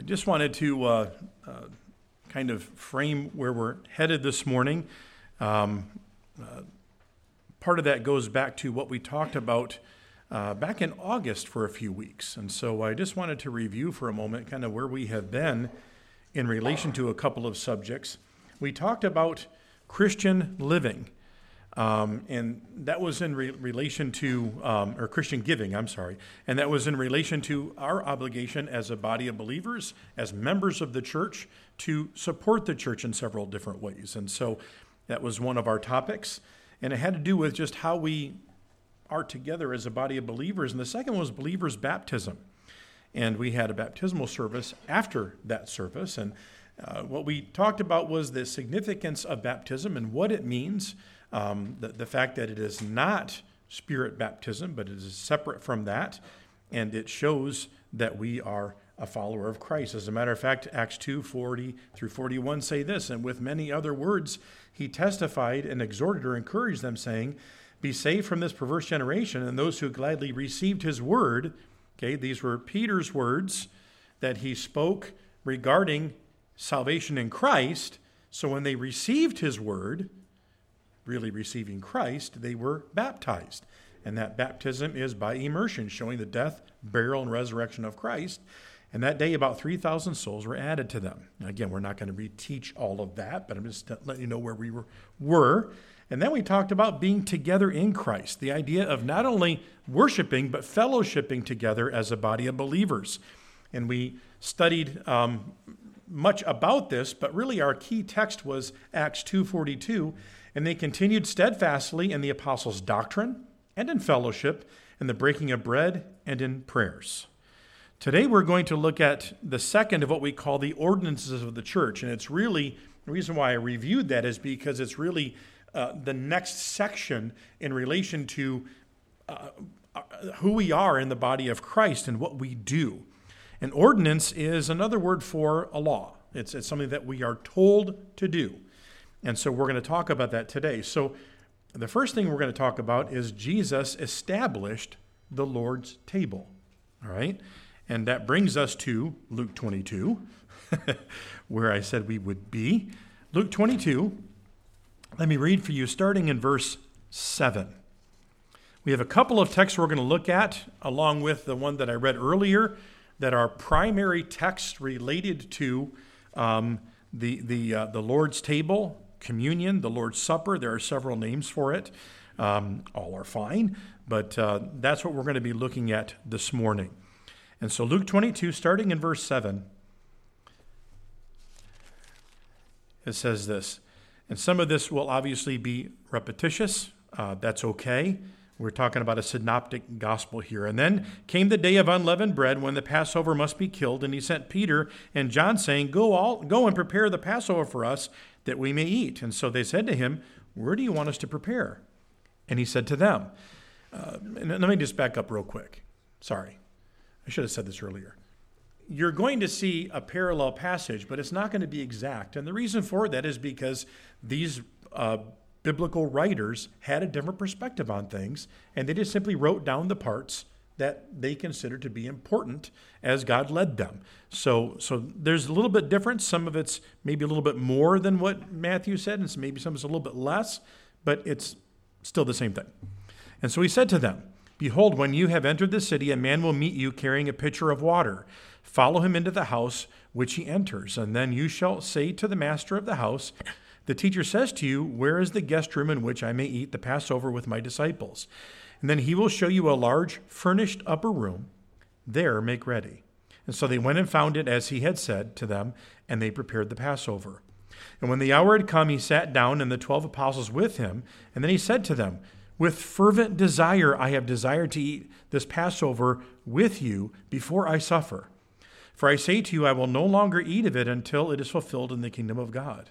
I just wanted to uh, uh, kind of frame where we're headed this morning. Um, uh, part of that goes back to what we talked about uh, back in August for a few weeks. And so I just wanted to review for a moment kind of where we have been in relation to a couple of subjects. We talked about Christian living. Um, and that was in re- relation to, um, or Christian giving, I'm sorry, and that was in relation to our obligation as a body of believers, as members of the church, to support the church in several different ways. And so that was one of our topics. And it had to do with just how we are together as a body of believers. And the second was believers' baptism. And we had a baptismal service after that service. And uh, what we talked about was the significance of baptism and what it means um, the, the fact that it is not spirit baptism, but it is separate from that, and it shows that we are a follower of Christ. As a matter of fact, Acts 2 40 through 41 say this, and with many other words, he testified and exhorted or encouraged them, saying, Be saved from this perverse generation. And those who gladly received his word, okay, these were Peter's words that he spoke regarding salvation in Christ. So when they received his word, really receiving Christ, they were baptized. And that baptism is by immersion, showing the death, burial, and resurrection of Christ. And that day, about 3,000 souls were added to them. Again, we're not going to reteach all of that, but I'm just letting you know where we were. And then we talked about being together in Christ, the idea of not only worshiping, but fellowshipping together as a body of believers. And we studied um, much about this, but really our key text was Acts 2.42, and they continued steadfastly in the apostles' doctrine and in fellowship, in the breaking of bread and in prayers. Today we're going to look at the second of what we call the ordinances of the church. And it's really, the reason why I reviewed that is because it's really uh, the next section in relation to uh, uh who we are in the body of Christ and what we do. An ordinance is another word for a law, it's, it's something that we are told to do. And so we're going to talk about that today. So the first thing we're going to talk about is Jesus established the Lord's table. All right? And that brings us to Luke 22, where I said we would be. Luke 22, let me read for you, starting in verse 7. We have a couple of texts we're going to look at, along with the one that I read earlier, that are primary texts related to um, the, the, uh, the Lord's table communion, the Lord's Supper. There are several names for it. Um, all are fine, but uh, that's what we're going to be looking at this morning. And so, Luke 22, starting in verse 7, it says this. And some of this will obviously be repetitious. Uh, that's okay. We're talking about a synoptic gospel here. And then came the day of unleavened bread when the Passover must be killed, and he sent Peter and John, saying, Go all go and prepare the Passover for us that we may eat. And so they said to him, Where do you want us to prepare? And he said to them, uh, let me just back up real quick. Sorry, I should have said this earlier. You're going to see a parallel passage, but it's not going to be exact. And the reason for that is because these uh, biblical writers had a different perspective on things, and they just simply wrote down the parts that they considered to be important as God led them. So, so there's a little bit different. Some of it's maybe a little bit more than what Matthew said, and maybe some is a little bit less, but it's still the same thing. And so he said to them, Behold, when you have entered the city, a man will meet you carrying a pitcher of water. Follow him into the house which he enters, and then you shall say to the master of the house, The teacher says to you, Where is the guest room in which I may eat the Passover with my disciples? And then he will show you a large furnished upper room. There make ready. And so they went and found it as he had said to them, and they prepared the Passover. And when the hour had come, he sat down, and the twelve apostles with him. And then he said to them, With fervent desire I have desired to eat this Passover with you before I suffer. For I say to you, I will no longer eat of it until it is fulfilled in the kingdom of God.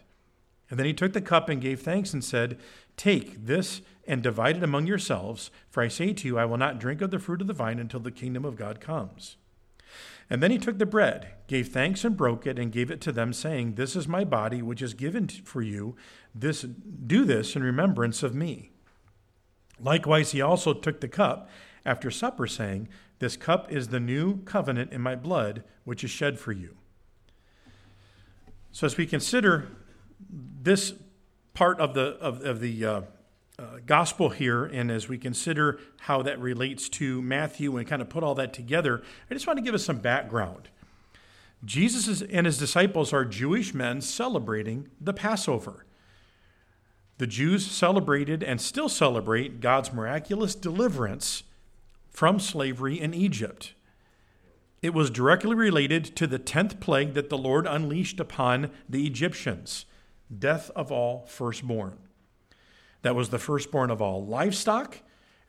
And then he took the cup and gave thanks and said, Take this and divide it among yourselves, for I say to you, I will not drink of the fruit of the vine until the kingdom of God comes. And then he took the bread, gave thanks and broke it, and gave it to them, saying, This is my body, which is given for you. This, do this in remembrance of me. Likewise, he also took the cup after supper, saying, This cup is the new covenant in my blood, which is shed for you. So, as we consider this part of the, of, of the uh, uh, gospel here, and as we consider how that relates to Matthew and kind of put all that together, I just want to give us some background. Jesus and his disciples are Jewish men celebrating the Passover. The Jews celebrated and still celebrate God's miraculous deliverance from slavery in Egypt. It was directly related to the 10th plague that the Lord unleashed upon the Egyptians death of all firstborn. That was the firstborn of all livestock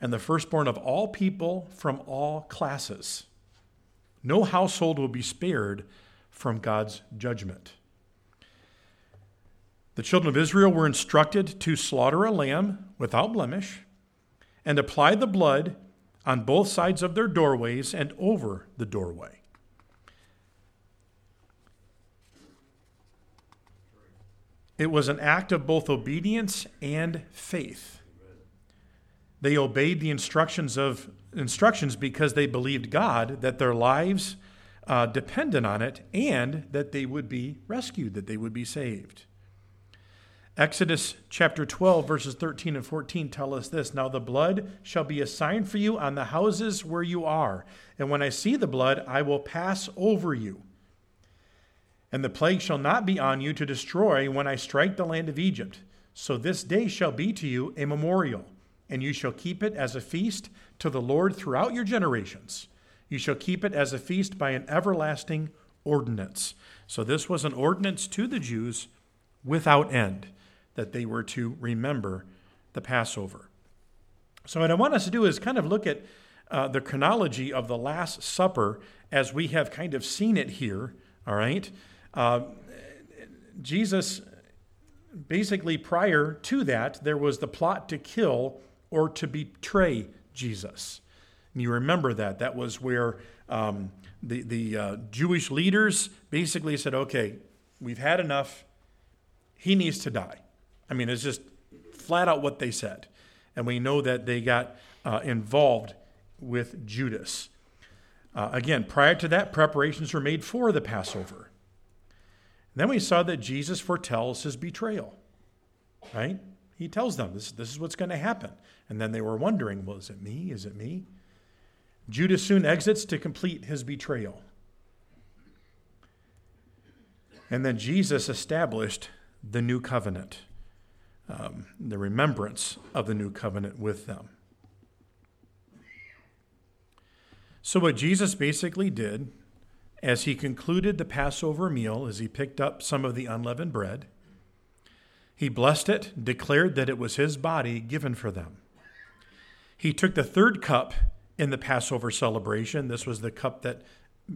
and the firstborn of all people from all classes. No household will be spared from God's judgment. The children of Israel were instructed to slaughter a lamb without blemish and apply the blood on both sides of their doorways and over the doorway. It was an act of both obedience and faith. They obeyed the instructions of instructions because they believed God that their lives uh, depended on it and that they would be rescued, that they would be saved. Exodus chapter 12, verses 13 and 14 tell us this Now the blood shall be a sign for you on the houses where you are. And when I see the blood, I will pass over you. And the plague shall not be on you to destroy when I strike the land of Egypt. So this day shall be to you a memorial, and you shall keep it as a feast to the Lord throughout your generations. You shall keep it as a feast by an everlasting ordinance. So this was an ordinance to the Jews without end that they were to remember the Passover. So, what I want us to do is kind of look at uh, the chronology of the Last Supper as we have kind of seen it here, all right? Uh, Jesus, basically, prior to that, there was the plot to kill or to betray Jesus. And you remember that. That was where um, the, the uh, Jewish leaders basically said, okay, we've had enough. He needs to die. I mean, it's just flat out what they said. And we know that they got uh, involved with Judas. Uh, again, prior to that, preparations were made for the Passover. Then we saw that Jesus foretells his betrayal, right? He tells them this, this is what's going to happen. And then they were wondering, well, is it me? Is it me? Judas soon exits to complete his betrayal. And then Jesus established the new covenant um, the remembrance of the new covenant with them. So, what Jesus basically did as he concluded the Passover meal, as he picked up some of the unleavened bread, he blessed it, declared that it was his body given for them. He took the third cup in the Passover celebration. This was the cup that,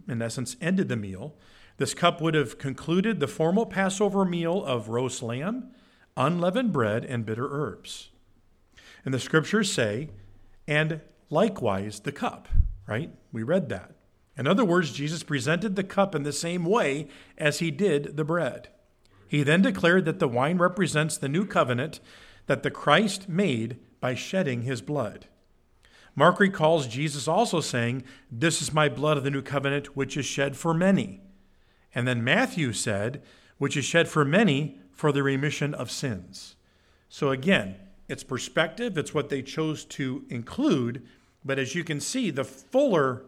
in essence, ended the meal. This cup would have concluded the formal Passover meal of roast lamb unleavened bread and bitter herbs. And the scriptures say, and likewise the cup, right? We read that. In other words, Jesus presented the cup in the same way as he did the bread. He then declared that the wine represents the new covenant that the Christ made by shedding his blood. Mark recalls Jesus also saying, This is my blood of the new covenant, which is shed for many. And then Matthew said, Which is shed for many for the remission of sins. So again, it's perspective, it's what they chose to include, but as you can see, the fuller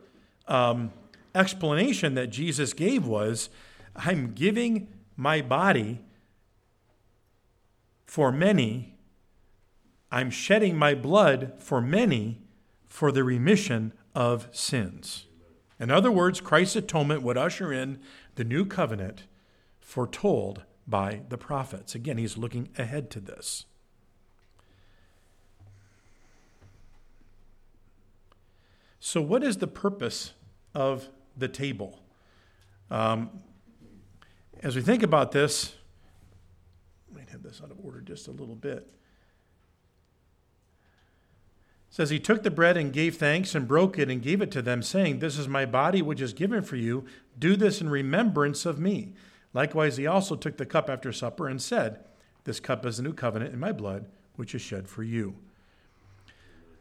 um, explanation that Jesus gave was I'm giving my body for many, I'm shedding my blood for many for the remission of sins. In other words, Christ's atonement would usher in the new covenant foretold by the prophets. Again, he's looking ahead to this. So, what is the purpose of the table? Um, as we think about this, I might have this out of order just a little bit. It says he took the bread and gave thanks and broke it and gave it to them, saying, This is my body which is given for you. Do this in remembrance of me. Likewise, he also took the cup after supper and said, This cup is the new covenant in my blood, which is shed for you.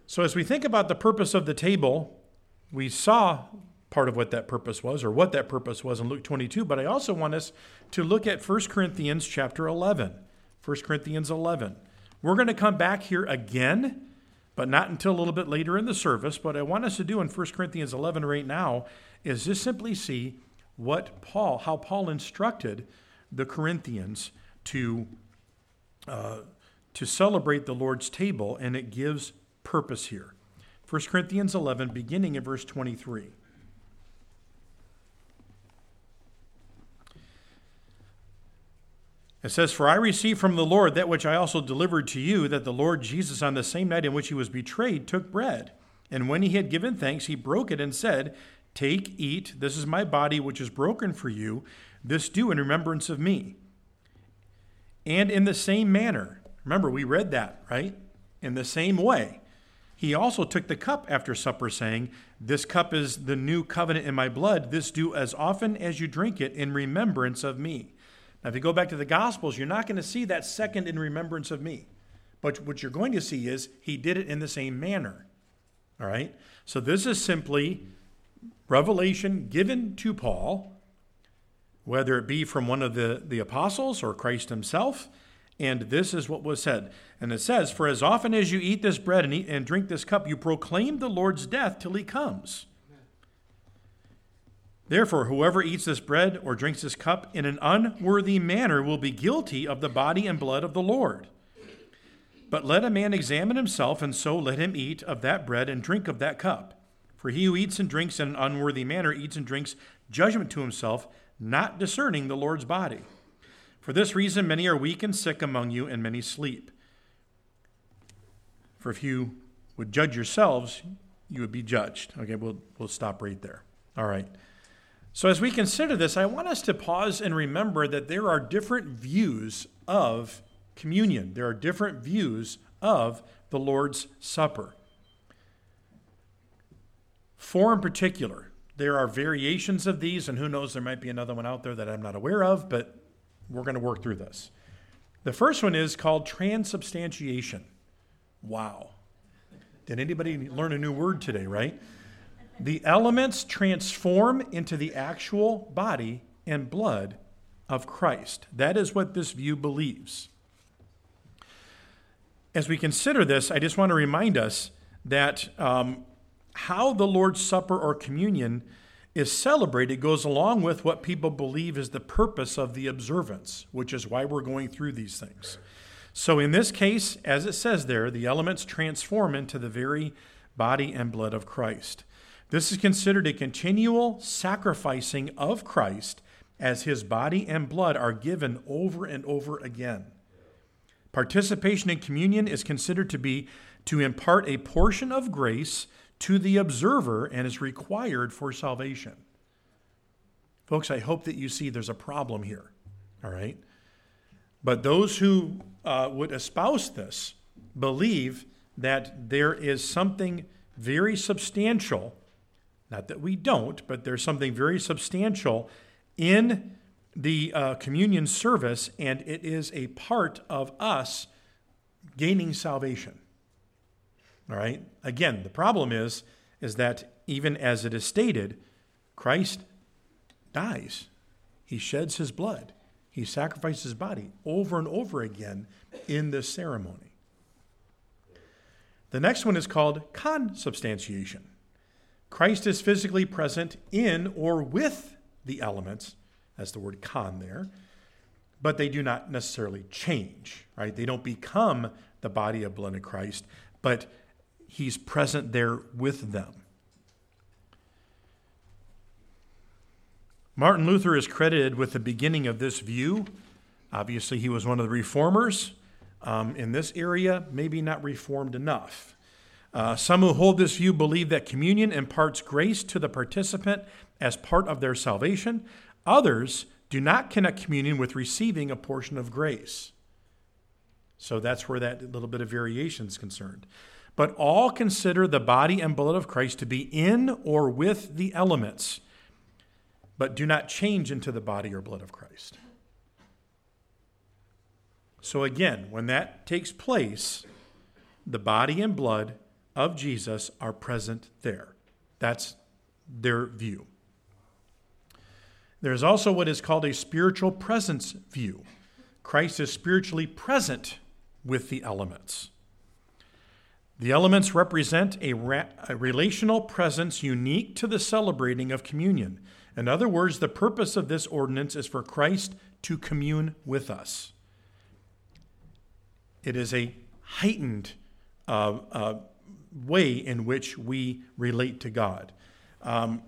So, as we think about the purpose of the table, we saw part of what that purpose was or what that purpose was in Luke 22, but I also want us to look at 1 Corinthians chapter 11. 1 Corinthians 11. We're going to come back here again, but not until a little bit later in the service. What I want us to do in 1 Corinthians 11 right now is just simply see what Paul, how Paul instructed the Corinthians to, uh, to celebrate the Lord's table, and it gives purpose here. 1 Corinthians 11, beginning at verse 23. It says, For I received from the Lord that which I also delivered to you, that the Lord Jesus, on the same night in which he was betrayed, took bread. And when he had given thanks, he broke it and said, Take, eat, this is my body which is broken for you. This do in remembrance of me. And in the same manner, remember, we read that, right? In the same way, he also took the cup after supper, saying, This cup is the new covenant in my blood. This do as often as you drink it in remembrance of me. Now, if you go back to the Gospels, you're not going to see that second in remembrance of me. But what you're going to see is he did it in the same manner. All right? So this is simply revelation given to Paul, whether it be from one of the, the apostles or Christ himself. And this is what was said. And it says, For as often as you eat this bread and, eat, and drink this cup, you proclaim the Lord's death till he comes. Therefore, whoever eats this bread or drinks this cup in an unworthy manner will be guilty of the body and blood of the Lord. But let a man examine himself, and so let him eat of that bread and drink of that cup. For he who eats and drinks in an unworthy manner eats and drinks judgment to himself, not discerning the Lord's body. For this reason, many are weak and sick among you, and many sleep. For if you would judge yourselves, you would be judged. Okay, we'll, we'll stop right there. All right. So, as we consider this, I want us to pause and remember that there are different views of communion. There are different views of the Lord's Supper. Four in particular. There are variations of these, and who knows, there might be another one out there that I'm not aware of, but we're going to work through this. The first one is called transubstantiation. Wow. Did anybody learn a new word today, right? The elements transform into the actual body and blood of Christ. That is what this view believes. As we consider this, I just want to remind us that um, how the Lord's Supper or communion is celebrated goes along with what people believe is the purpose of the observance, which is why we're going through these things. So, in this case, as it says there, the elements transform into the very body and blood of Christ. This is considered a continual sacrificing of Christ as his body and blood are given over and over again. Participation in communion is considered to be to impart a portion of grace to the observer and is required for salvation. Folks, I hope that you see there's a problem here, all right? But those who uh, would espouse this believe that there is something very substantial not that we don't, but there's something very substantial in the uh, communion service, and it is a part of us gaining salvation. All right? Again, the problem is, is that even as it is stated, Christ dies. He sheds his blood. He sacrifices his body over and over again in this ceremony. The next one is called consubstantiation. Christ is physically present in or with the elements, as the word con there, but they do not necessarily change, right? They don't become the body of of Christ, but he's present there with them. Martin Luther is credited with the beginning of this view. Obviously, he was one of the reformers um, in this area, maybe not reformed enough. Uh, some who hold this view believe that communion imparts grace to the participant as part of their salvation. Others do not connect communion with receiving a portion of grace. So that's where that little bit of variation is concerned. But all consider the body and blood of Christ to be in or with the elements, but do not change into the body or blood of Christ. So again, when that takes place, the body and blood of Jesus are present there. That's their view. There's also what is called a spiritual presence view. Christ is spiritually present with the elements. The elements represent a, ra- a, relational presence unique to the celebrating of communion. In other words, the purpose of this ordinance is for Christ to commune with us. It is a heightened uh, uh, way in which we relate to God. Um,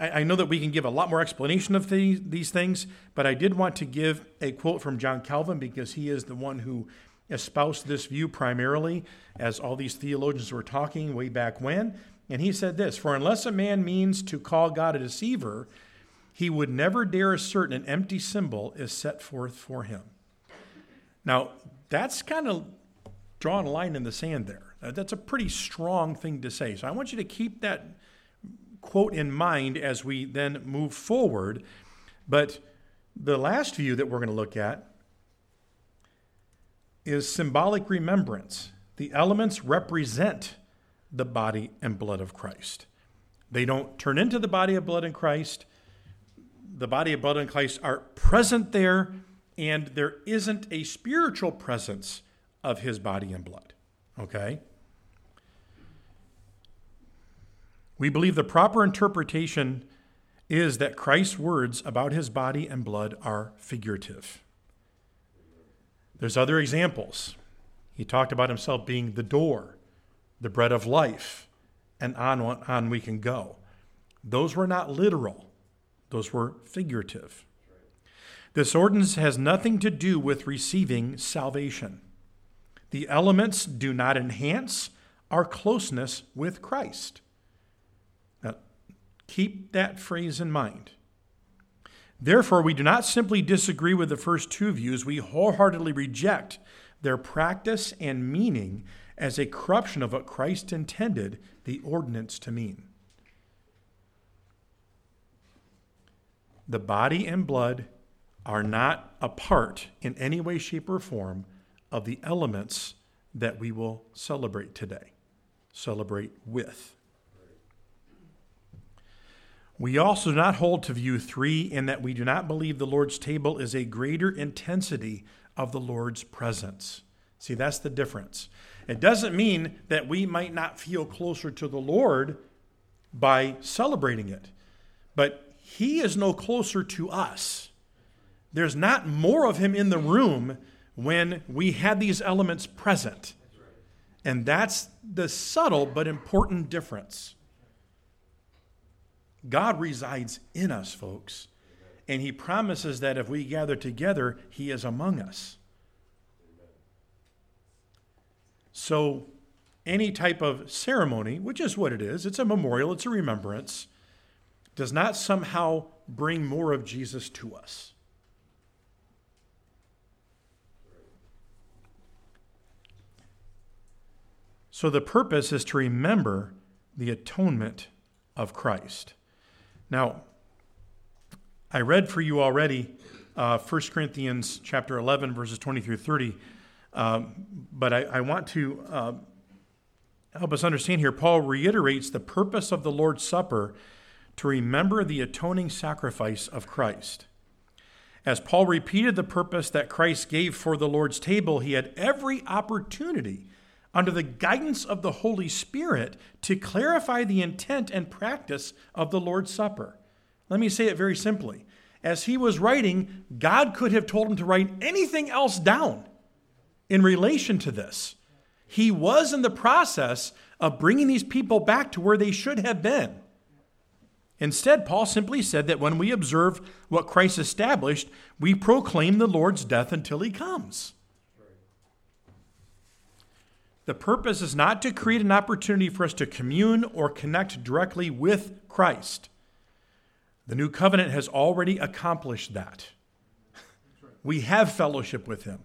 I know that we can give a lot more explanation of these, these things, but I did want to give a quote from John Calvin because he is the one who espoused this view primarily as all these theologians were talking way back when. And he said this For unless a man means to call God a deceiver, he would never dare assert an empty symbol is set forth for him. Now, that's kind of drawing a line in the sand there. That's a pretty strong thing to say. So I want you to keep that quote in mind as we then move forward. But the last view that we're going to look at is symbolic remembrance. The elements represent the body and blood of Christ. They don't turn into the body of blood in Christ. The body of blood in Christ are present there, and there isn't a spiritual presence of his body and blood. Okay? We believe the proper interpretation is that Christ's words about his body and blood are figurative. There's other examples. He talked about himself being the door, the bread of life, and on on we can go. Those were not literal. Those were figurative. This ordinance has nothing to do with receiving salvation. The elements do not enhance our closeness with Christ. Now, keep that phrase in mind. Therefore, we do not simply disagree with the first two views, we wholeheartedly reject their practice and meaning as a corruption of what Christ intended the ordinance to mean. The body and blood are not a part in any way, shape, or form of the elements that we will celebrate today, celebrate with. We also do not hold to view three in that we do not believe the Lord's table is a greater intensity of the Lord's presence. See, that's the difference. It doesn't mean that we might not feel closer to the Lord by celebrating it, but He is no closer to us. There's not more of Him in the room when we had these elements present. And that's the subtle but important difference. God resides in us, folks. And He promises that if we gather together, He is among us. So, any type of ceremony, which is what it is, it's a memorial, it's a remembrance, does not somehow bring more of Jesus to us. So, the purpose is to remember the atonement of Christ. Now, I read for you already uh, 1 Corinthians chapter 11, verses 20 through 30, um, but I, I, want to uh, help us understand here. Paul reiterates the purpose of the Lord's Supper to remember the atoning sacrifice of Christ. As Paul repeated the purpose that Christ gave for the Lord's table, he had every opportunity under the guidance of the Holy Spirit to clarify the intent and practice of the Lord's Supper. Let me say it very simply. As he was writing, God could have told him to write anything else down in relation to this. He was in the process of bringing these people back to where they should have been. Instead, Paul simply said that when we observe what Christ established, we proclaim the Lord's death until he comes. The purpose is not to create an opportunity for us to commune or connect directly with Christ. The new covenant has already accomplished that. We have fellowship with him.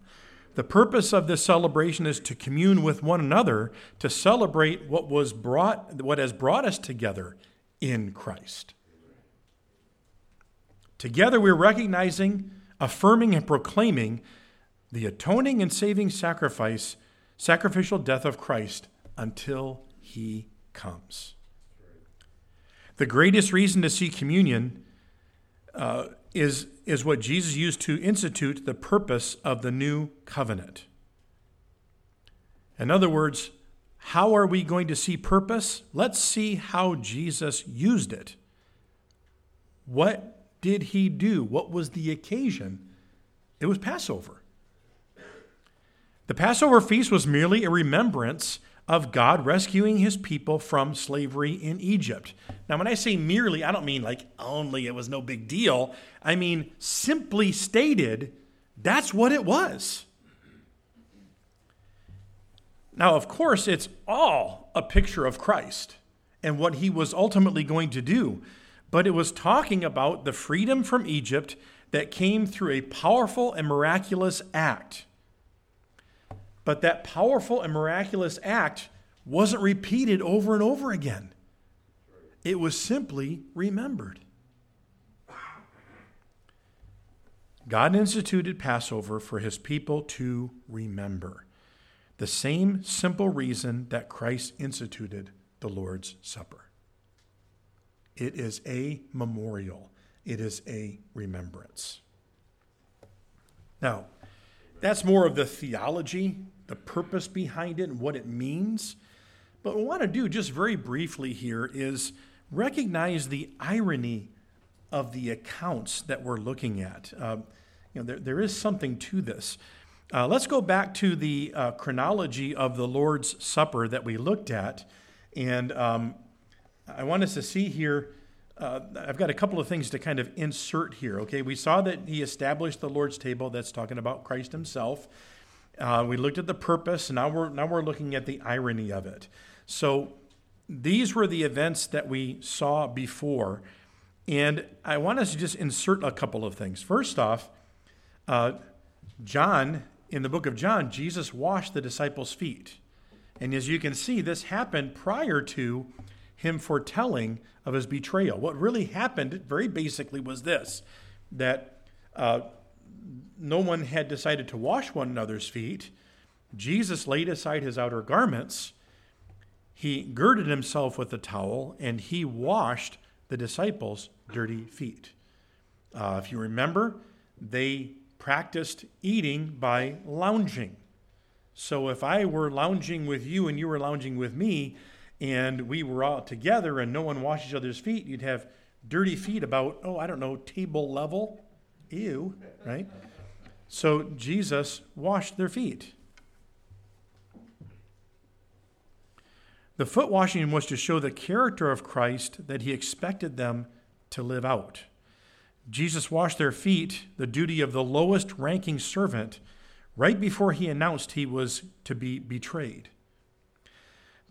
The purpose of this celebration is to commune with one another to celebrate what was brought what has brought us together in Christ. Together we're recognizing, affirming and proclaiming the atoning and saving sacrifice sacrificial death of Christ until he comes. The greatest reason to see communion uh, is, is what Jesus used to institute the purpose of the new covenant. In other words, how are we going to see purpose? Let's see how Jesus used it. What did he do? What was the occasion? It was Passover. The Passover feast was merely a remembrance of God rescuing his people from slavery in Egypt. Now, when I say merely, I don't mean like only it was no big deal. I mean, simply stated, that's what it was. Now, of course, it's all a picture of Christ and what he was ultimately going to do, but it was talking about the freedom from Egypt that came through a powerful and miraculous act. But that powerful and miraculous act wasn't repeated over and over again, it was simply remembered. God instituted Passover for his people to remember. The same simple reason that Christ instituted the Lord's Supper. It is a memorial, it is a remembrance. Now, that's more of the theology, the purpose behind it, and what it means. But what I want to do just very briefly here is recognize the irony of the accounts that we're looking at. Uh, you know, there, there is something to this. Uh, let's go back to the uh, chronology of the Lord's Supper that we looked at. And um, I want us to see here, uh, I've got a couple of things to kind of insert here. Okay, we saw that he established the Lord's table, that's talking about Christ himself. Uh, we looked at the purpose, now we're, now we're looking at the irony of it. So these were the events that we saw before. And I want us to just insert a couple of things. First off, uh, John, in the book of John, Jesus washed the disciples' feet. And as you can see, this happened prior to him foretelling of his betrayal. What really happened, very basically, was this that uh, no one had decided to wash one another's feet. Jesus laid aside his outer garments. He girded himself with a towel and he washed the disciples' dirty feet. Uh, if you remember, they practiced eating by lounging. So if I were lounging with you and you were lounging with me, and we were all together and no one washed each other's feet, you'd have dirty feet about, oh, I don't know, table level. Ew, right? So Jesus washed their feet. The foot washing was to show the character of Christ that he expected them to live out. Jesus washed their feet, the duty of the lowest ranking servant, right before he announced he was to be betrayed.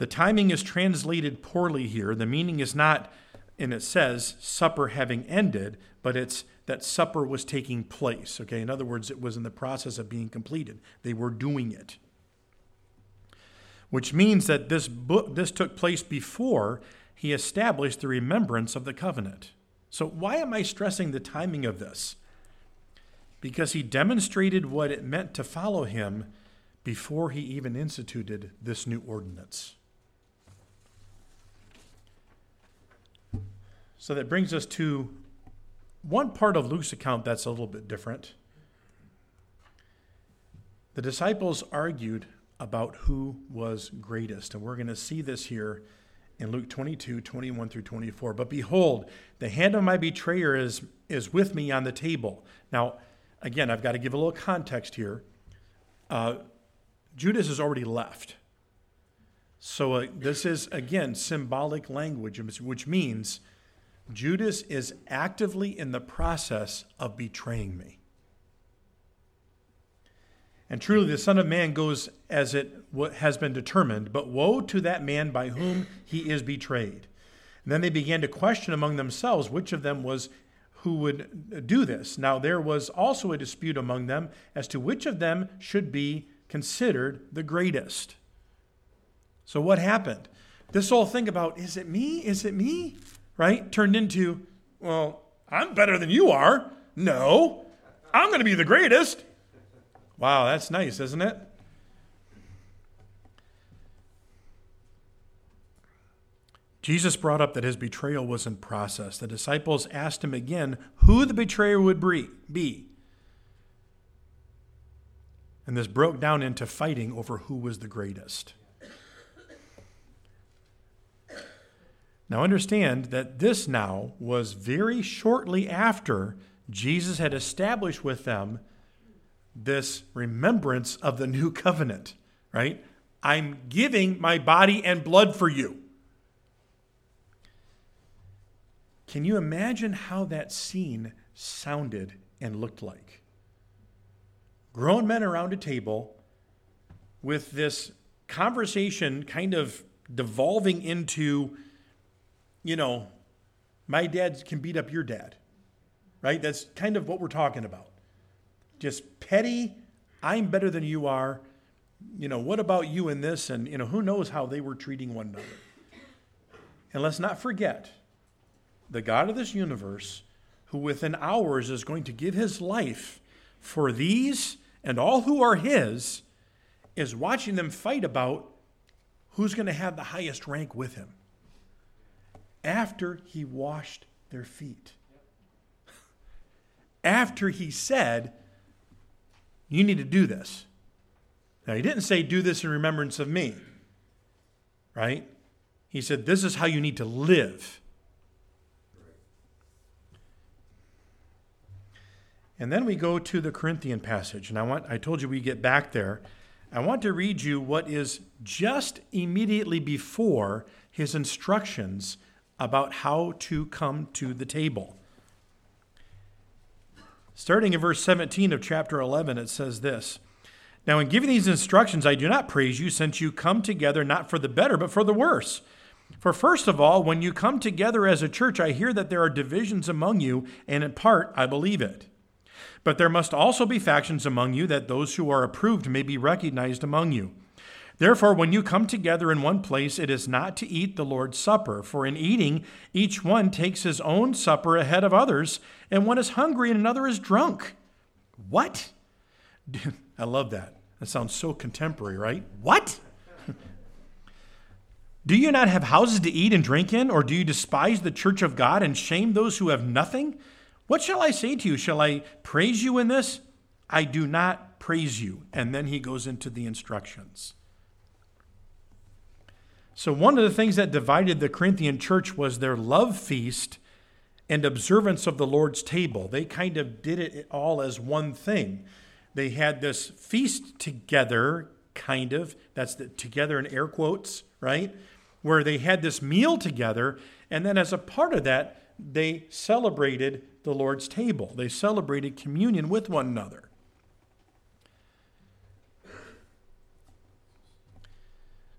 The timing is translated poorly here. The meaning is not, and it says, supper having ended, but it's that supper was taking place. Okay, in other words, it was in the process of being completed. They were doing it. Which means that this book this took place before he established the remembrance of the covenant. So why am I stressing the timing of this? Because he demonstrated what it meant to follow him before he even instituted this new ordinance. So that brings us to one part of Luke's account that's a little bit different. The disciples argued about who was greatest, and we're going to see this here in Luke 22, 21 through 24. But behold, the hand of my betrayer is, is with me on the table. Now, again, I've got to give a little context here. Uh, Judas has already left. So uh, this is, again, symbolic language, which means Judas is actively in the process of betraying me. And truly, the Son of Man goes as it has been determined, but woe to that man by whom he is betrayed. And then they began to question among themselves which of them was who would do this. Now, there was also a dispute among them as to which of them should be considered the greatest. So, what happened? This whole thing about, is it me? Is it me? Right? Turned into, well, I'm better than you are. No, I'm going to be the greatest. Wow, that's nice, isn't it? Jesus brought up that his betrayal was in process. The disciples asked him again who the betrayer would be. And this broke down into fighting over who was the greatest. Now, understand that this now was very shortly after Jesus had established with them this remembrance of the new covenant, right? I'm giving my body and blood for you. Can you imagine how that scene sounded and looked like? Grown men around a table with this conversation kind of devolving into, you know, my dad can beat up your dad, right? That's kind of what we're talking about. Just petty, I'm better than you are. You know, what about you in this? And, you know, who knows how they were treating one another. And let's not forget, the God of this universe, who within hours is going to give his life for these and all who are his, is watching them fight about who's going to have the highest rank with him after he washed their feet. After he said, You need to do this. Now, he didn't say, Do this in remembrance of me, right? He said, This is how you need to live. And then we go to the Corinthian passage. And I want I told you we get back there. I want to read you what is just immediately before his instructions about how to come to the table. Starting in verse 17 of chapter 11, it says this Now, in giving these instructions, I do not praise you, since you come together not for the better, but for the worse. For first of all, when you come together as a church, I hear that there are divisions among you, and in part I believe it. But there must also be factions among you, that those who are approved may be recognized among you. Therefore, when you come together in one place, it is not to eat the Lord's Supper, for in eating, each one takes his own supper ahead of others, and one is hungry and another is drunk. What? I love that. That sounds so contemporary, right? What? do you not have houses to eat and drink in, or do you despise the church of God and shame those who have nothing? What shall I say to you? Shall I praise you in this? I do not praise you. And then he goes into the instructions. So, one of the things that divided the Corinthian church was their love feast and observance of the Lord's table. They kind of did it all as one thing. They had this feast together, kind of. That's the together in air quotes, right? Where they had this meal together. And then, as a part of that, they celebrated the Lord's table. They celebrated communion with one another.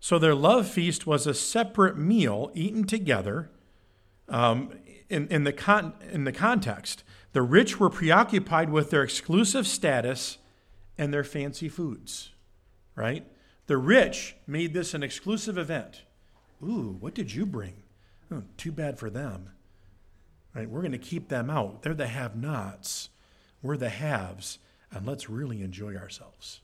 So their love feast was a separate meal eaten together um, in, in, the con- in the context. The rich were preoccupied with their exclusive status and their fancy foods, right? The rich made this an exclusive event. Ooh, what did you bring? Oh, too bad for them. Right? We're going to keep them out. They're the have nots. We're the haves. And let's really enjoy ourselves.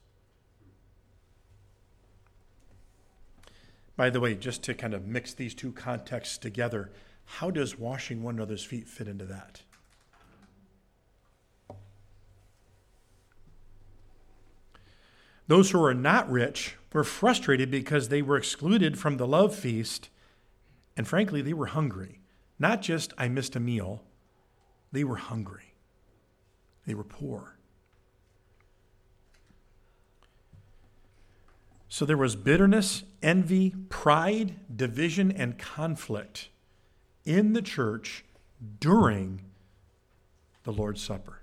By the way, just to kind of mix these two contexts together, how does washing one another's feet fit into that? Those who were not rich were frustrated because they were excluded from the love feast, and frankly, they were hungry. Not just, I missed a meal, they were hungry, they were poor. So there was bitterness, envy, pride, division, and conflict in the church during the Lord's Supper.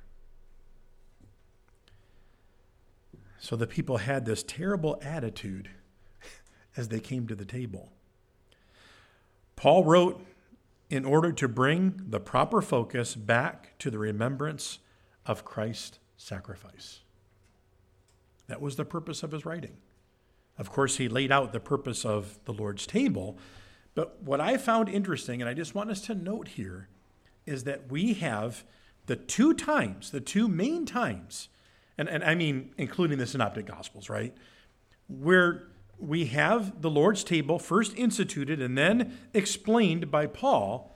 So the people had this terrible attitude as they came to the table. Paul wrote in order to bring the proper focus back to the remembrance of Christ's sacrifice. That was the purpose of his writing. Of course, he laid out the purpose of the Lord's table. But what I found interesting, and I just want us to note here, is that we have the two times, the two main times, and, and I mean including the Synoptic Gospels, right? Where we have the Lord's table first instituted and then explained by Paul,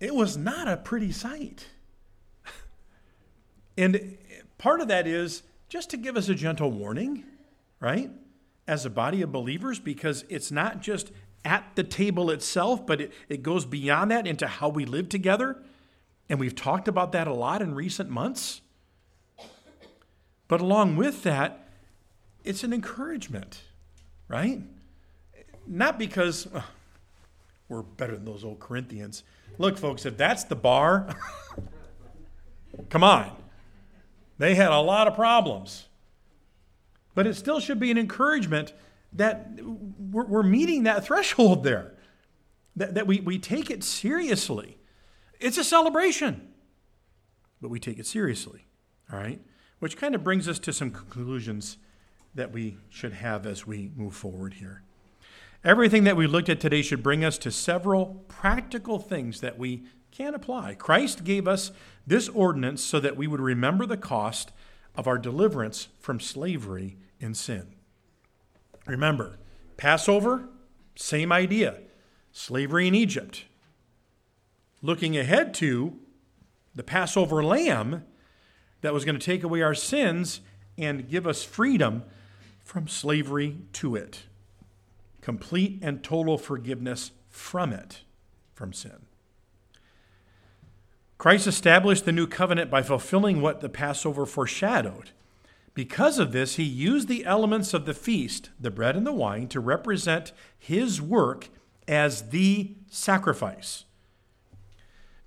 it was not a pretty sight. and part of that is just to give us a gentle warning, right? As a body of believers, because it's not just at the table itself, but it, it goes beyond that into how we live together. And we've talked about that a lot in recent months. But along with that, it's an encouragement right? Not because we're better than those old Corinthians. Look, folks, if that's the bar, come on. They had a lot of problems. But it still should be an encouragement that we're, we're meeting that threshold there, that, that we, we take it seriously. It's a celebration, but we take it seriously, all right? Which kind of brings us to some conclusions that we should have as we move forward here. Everything that we looked at today should bring us to several practical things that we can apply. Christ gave us this ordinance so that we would remember the cost of our deliverance from slavery in sin. Remember, Passover, same idea. Slavery in Egypt. Looking ahead to the Passover lamb that was going to take away our sins and give us freedom from slavery to it, complete and total forgiveness from it, from sin. Christ established the new covenant by fulfilling what the Passover foreshadowed. Because of this, he used the elements of the feast, the bread and the wine, to represent his work as the sacrifice.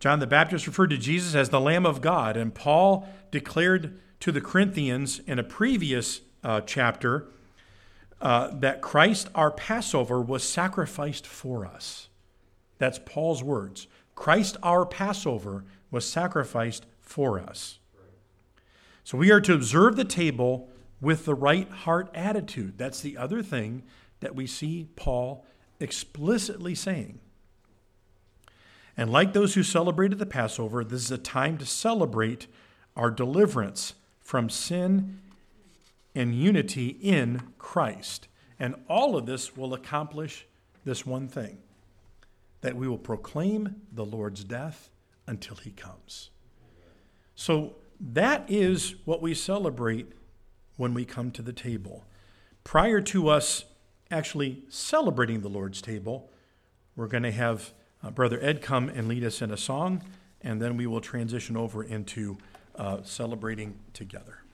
John the Baptist referred to Jesus as the Lamb of God, and Paul declared to the Corinthians in a previous uh, chapter uh, that Christ, our Passover, was sacrificed for us. That's Paul's words. Christ, our Passover, was sacrificed for us. So we are to observe the table with the right heart attitude. That's the other thing that we see Paul explicitly saying. And like those who celebrated the Passover, this is a time to celebrate our deliverance from sin and unity in Christ. And all of this will accomplish this one thing that we will proclaim the Lord's death until he comes. So that is what we celebrate when we come to the table. Prior to us actually celebrating the Lord's table, we're going to have uh, Brother Ed come and lead us in a song, and then we will transition over into uh, celebrating together.